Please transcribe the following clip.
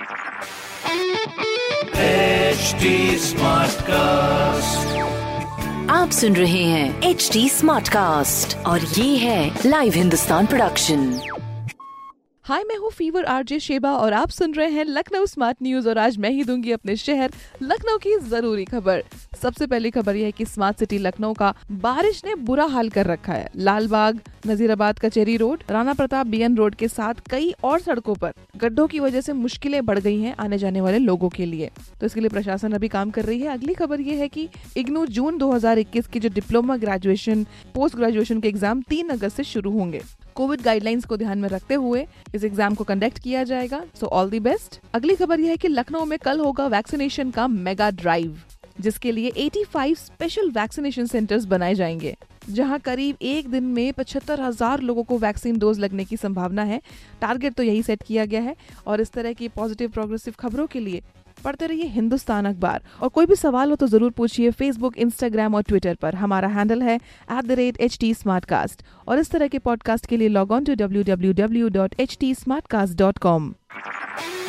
HD cast आप सुन रहे हैं एच डी स्मार्ट कास्ट और ये है लाइव हिंदुस्तान प्रोडक्शन हाय मैं हूँ फीवर आरजे शेबा और आप सुन रहे हैं लखनऊ स्मार्ट न्यूज़ और आज मैं ही दूँगी अपने शहर लखनऊ की ज़रूरी खबर। सबसे पहली खबर यह है कि स्मार्ट सिटी लखनऊ का बारिश ने बुरा हाल कर रखा है। Lalbagh, Nazirabad Kacheri road, Rana Pratap BN road के साथ कई और सड़कों पर गड्ढों की वजह से मुश्किलें बढ़ गई हैं आने जाने वाले लोगों के लिए। तो इसके लिए प्रशासन अभी काम कर रही है। अगली खबर ये है कि इग्नू जून 2021 के जो डिप्लोमा ग्रेजुएशन, पोस्ट ग्रेजुएशन के एग्ज़ाम तीन अगस्त से शुरू होंगे। कोविड गाइडलाइंस को ध्यान में रखते हुए इस एग्ज़ाम को कंडक्ट किया जाएगा। So all the best. अगली खबर यह है कि लखनऊ में कल होगा वैक्सीनेशन का मेगा ड्राइव। जिसके लिए 85 स्पेशल वैक्सीनेशन सेंटर्स बनाए जाएँगे, जहाँ करीब एक दिन में पचहत्तर हज़ार लोगों को वैक्सीन डोज लगने की संभावना है। टारगेट तो यही सेट किया गया है। और इस तरह की पॉजिटिव प्रोग्रेसिव खबरों के लिए पढ़ते रहिए हिंदुस्तान अखबार। और कोई भी सवाल हो तो ज़रूर पूछिए फेसबुक इंस्टाग्राम और ट्विटर पर। हमारा हैंडल है एट और इस तरह के पॉडकास्ट के लिए log on to W W W dot H T smartcast dot com